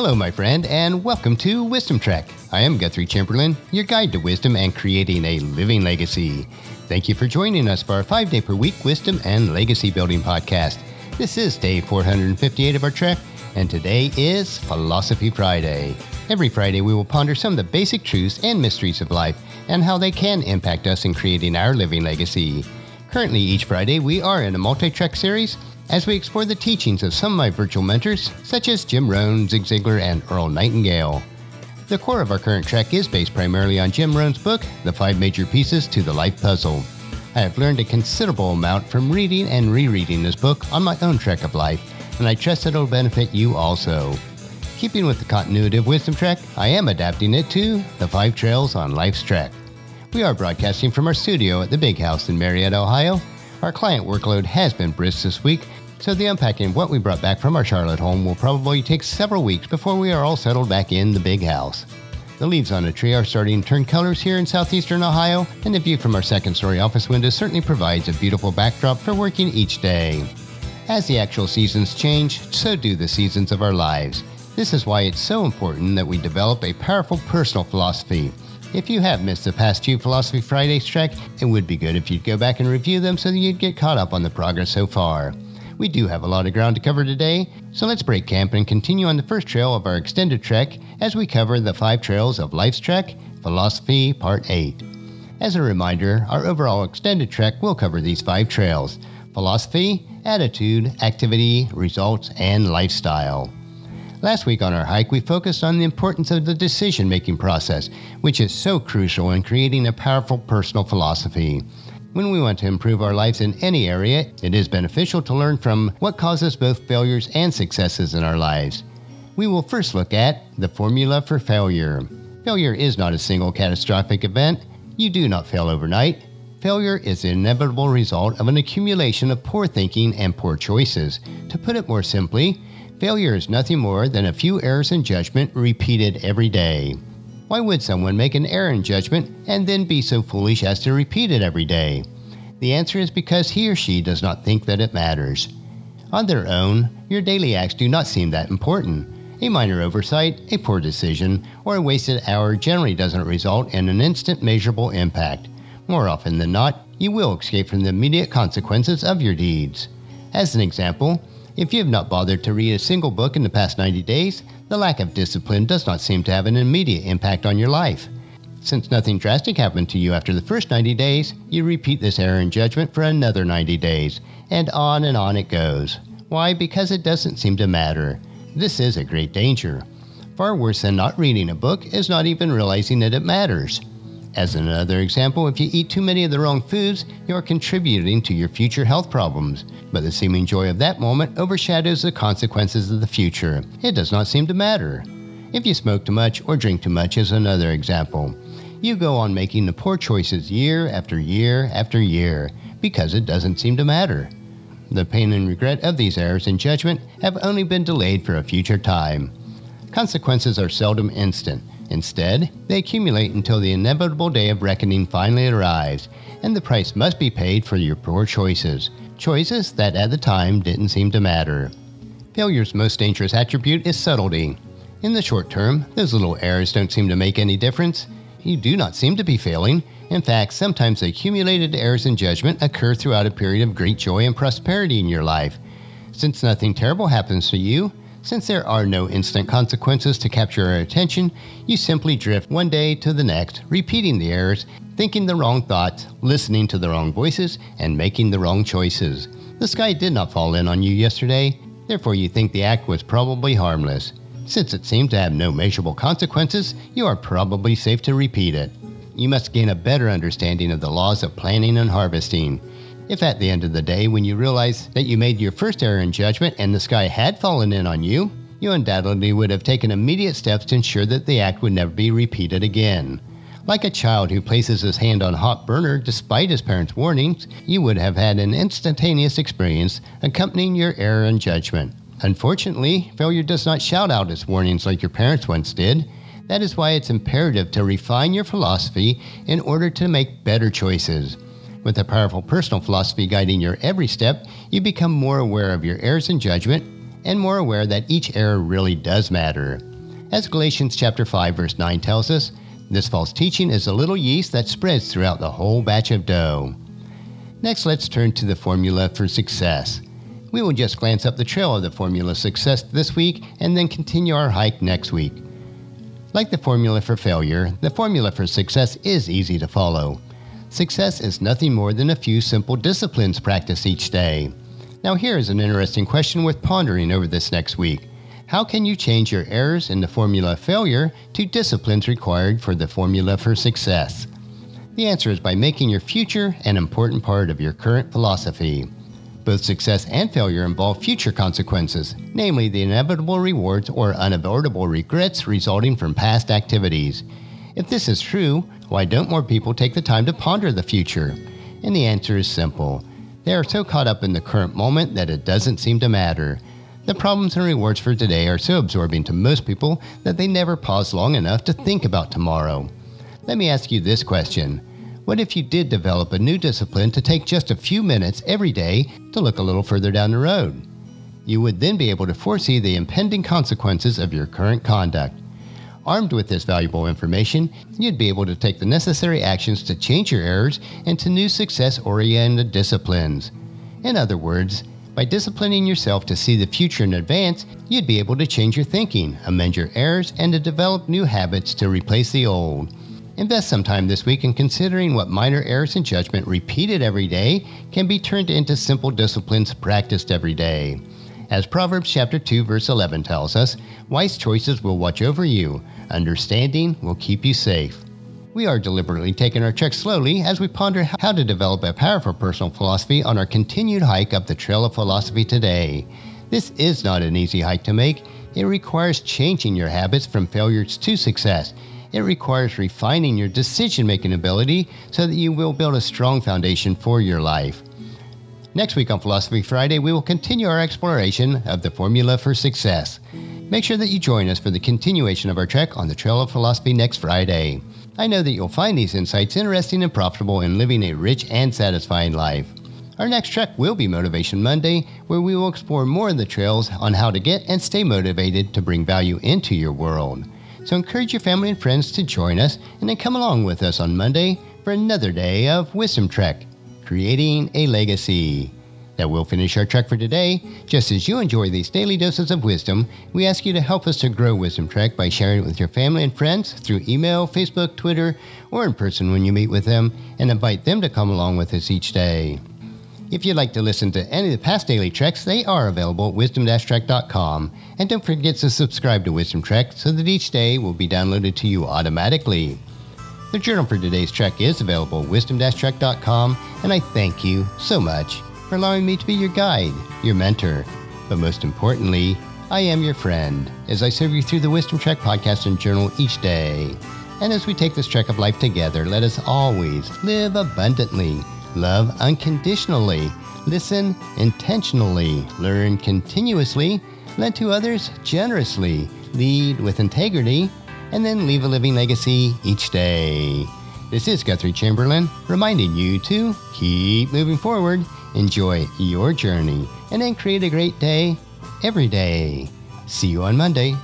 Hello, my friend, and welcome to Wisdom Trek. I am Guthrie Chamberlain, your guide to wisdom and creating a living legacy. Thank you for joining us for our five day per week wisdom and legacy building podcast. This is day 458 of our trek, and today is Philosophy Friday. Every Friday, we will ponder some of the basic truths and mysteries of life and how they can impact us in creating our living legacy. Currently, each Friday, we are in a multi trek series as we explore the teachings of some of my virtual mentors, such as Jim Rohn, Zig Ziglar, and Earl Nightingale. The core of our current trek is based primarily on Jim Rohn's book, The Five Major Pieces to the Life Puzzle. I have learned a considerable amount from reading and rereading this book on my own trek of life, and I trust that it'll benefit you also. Keeping with the continuity of Wisdom Trek, I am adapting it to The Five Trails on Life's Trek. We are broadcasting from our studio at the Big House in Marietta, Ohio. Our client workload has been brisk this week, so the unpacking of what we brought back from our Charlotte home will probably take several weeks before we are all settled back in the big house. The leaves on a tree are starting to turn colors here in southeastern Ohio, and the view from our second story office window certainly provides a beautiful backdrop for working each day. As the actual seasons change, so do the seasons of our lives. This is why it's so important that we develop a powerful personal philosophy. If you have missed the past two Philosophy Fridays trek, it would be good if you'd go back and review them so that you'd get caught up on the progress so far. We do have a lot of ground to cover today, so let's break camp and continue on the first trail of our extended trek as we cover the five trails of Life's Trek, Philosophy Part 8. As a reminder, our overall extended trek will cover these five trails philosophy, attitude, activity, results, and lifestyle. Last week on our hike, we focused on the importance of the decision making process, which is so crucial in creating a powerful personal philosophy. When we want to improve our lives in any area, it is beneficial to learn from what causes both failures and successes in our lives. We will first look at the formula for failure. Failure is not a single catastrophic event. You do not fail overnight. Failure is the inevitable result of an accumulation of poor thinking and poor choices. To put it more simply, failure is nothing more than a few errors in judgment repeated every day. Why would someone make an error in judgment and then be so foolish as to repeat it every day? The answer is because he or she does not think that it matters. On their own, your daily acts do not seem that important. A minor oversight, a poor decision, or a wasted hour generally doesn't result in an instant measurable impact. More often than not, you will escape from the immediate consequences of your deeds. As an example, if you have not bothered to read a single book in the past 90 days, the lack of discipline does not seem to have an immediate impact on your life. Since nothing drastic happened to you after the first 90 days, you repeat this error in judgment for another 90 days, and on and on it goes. Why? Because it doesn't seem to matter. This is a great danger. Far worse than not reading a book is not even realizing that it matters. As another example, if you eat too many of the wrong foods, you are contributing to your future health problems. But the seeming joy of that moment overshadows the consequences of the future. It does not seem to matter. If you smoke too much or drink too much is another example. You go on making the poor choices year after year after year because it doesn't seem to matter. The pain and regret of these errors in judgment have only been delayed for a future time. Consequences are seldom instant. Instead, they accumulate until the inevitable day of reckoning finally arrives, and the price must be paid for your poor choices, choices that at the time didn't seem to matter. Failure's most dangerous attribute is subtlety. In the short term, those little errors don't seem to make any difference. You do not seem to be failing. In fact, sometimes accumulated errors in judgment occur throughout a period of great joy and prosperity in your life. Since nothing terrible happens to you, since there are no instant consequences to capture our attention, you simply drift one day to the next, repeating the errors, thinking the wrong thoughts, listening to the wrong voices, and making the wrong choices. The sky did not fall in on you yesterday, therefore you think the act was probably harmless. Since it seemed to have no measurable consequences, you are probably safe to repeat it. You must gain a better understanding of the laws of planting and harvesting. If at the end of the day, when you realize that you made your first error in judgment and the sky had fallen in on you, you undoubtedly would have taken immediate steps to ensure that the act would never be repeated again. Like a child who places his hand on a hot burner despite his parents' warnings, you would have had an instantaneous experience accompanying your error in judgment. Unfortunately, failure does not shout out its warnings like your parents once did. That is why it's imperative to refine your philosophy in order to make better choices. With a powerful personal philosophy guiding your every step, you become more aware of your errors in judgment and more aware that each error really does matter. As Galatians chapter 5 verse 9 tells us, this false teaching is a little yeast that spreads throughout the whole batch of dough. Next, let's turn to the formula for success. We will just glance up the trail of the formula success this week and then continue our hike next week. Like the formula for failure, the formula for success is easy to follow. Success is nothing more than a few simple disciplines practiced each day. Now, here is an interesting question worth pondering over this next week. How can you change your errors in the formula of failure to disciplines required for the formula for success? The answer is by making your future an important part of your current philosophy. Both success and failure involve future consequences, namely the inevitable rewards or unavoidable regrets resulting from past activities. If this is true, why don't more people take the time to ponder the future? And the answer is simple. They are so caught up in the current moment that it doesn't seem to matter. The problems and rewards for today are so absorbing to most people that they never pause long enough to think about tomorrow. Let me ask you this question What if you did develop a new discipline to take just a few minutes every day to look a little further down the road? You would then be able to foresee the impending consequences of your current conduct. Armed with this valuable information, you'd be able to take the necessary actions to change your errors into new success oriented disciplines. In other words, by disciplining yourself to see the future in advance, you'd be able to change your thinking, amend your errors, and to develop new habits to replace the old. Invest some time this week in considering what minor errors in judgment repeated every day can be turned into simple disciplines practiced every day. As Proverbs chapter 2 verse 11 tells us, wise choices will watch over you, understanding will keep you safe. We are deliberately taking our trek slowly as we ponder how to develop a powerful personal philosophy on our continued hike up the trail of philosophy today. This is not an easy hike to make. It requires changing your habits from failures to success. It requires refining your decision making ability so that you will build a strong foundation for your life. Next week on Philosophy Friday, we will continue our exploration of the formula for success. Make sure that you join us for the continuation of our trek on the Trail of Philosophy next Friday. I know that you'll find these insights interesting and profitable in living a rich and satisfying life. Our next trek will be Motivation Monday, where we will explore more of the trails on how to get and stay motivated to bring value into your world. So encourage your family and friends to join us and then come along with us on Monday for another day of Wisdom Trek creating a legacy. That will finish our trek for today. Just as you enjoy these daily doses of wisdom, we ask you to help us to grow Wisdom Trek by sharing it with your family and friends through email, Facebook, Twitter, or in person when you meet with them, and invite them to come along with us each day. If you'd like to listen to any of the past daily treks, they are available at wisdom-trek.com. And don't forget to subscribe to Wisdom Trek so that each day will be downloaded to you automatically. The journal for today's trek is available at wisdom-trek.com, and I thank you so much for allowing me to be your guide, your mentor, but most importantly, I am your friend as I serve you through the Wisdom Trek podcast and journal each day. And as we take this trek of life together, let us always live abundantly, love unconditionally, listen intentionally, learn continuously, lend to others generously, lead with integrity, and then leave a living legacy each day. This is Guthrie Chamberlain reminding you to keep moving forward, enjoy your journey, and then create a great day every day. See you on Monday.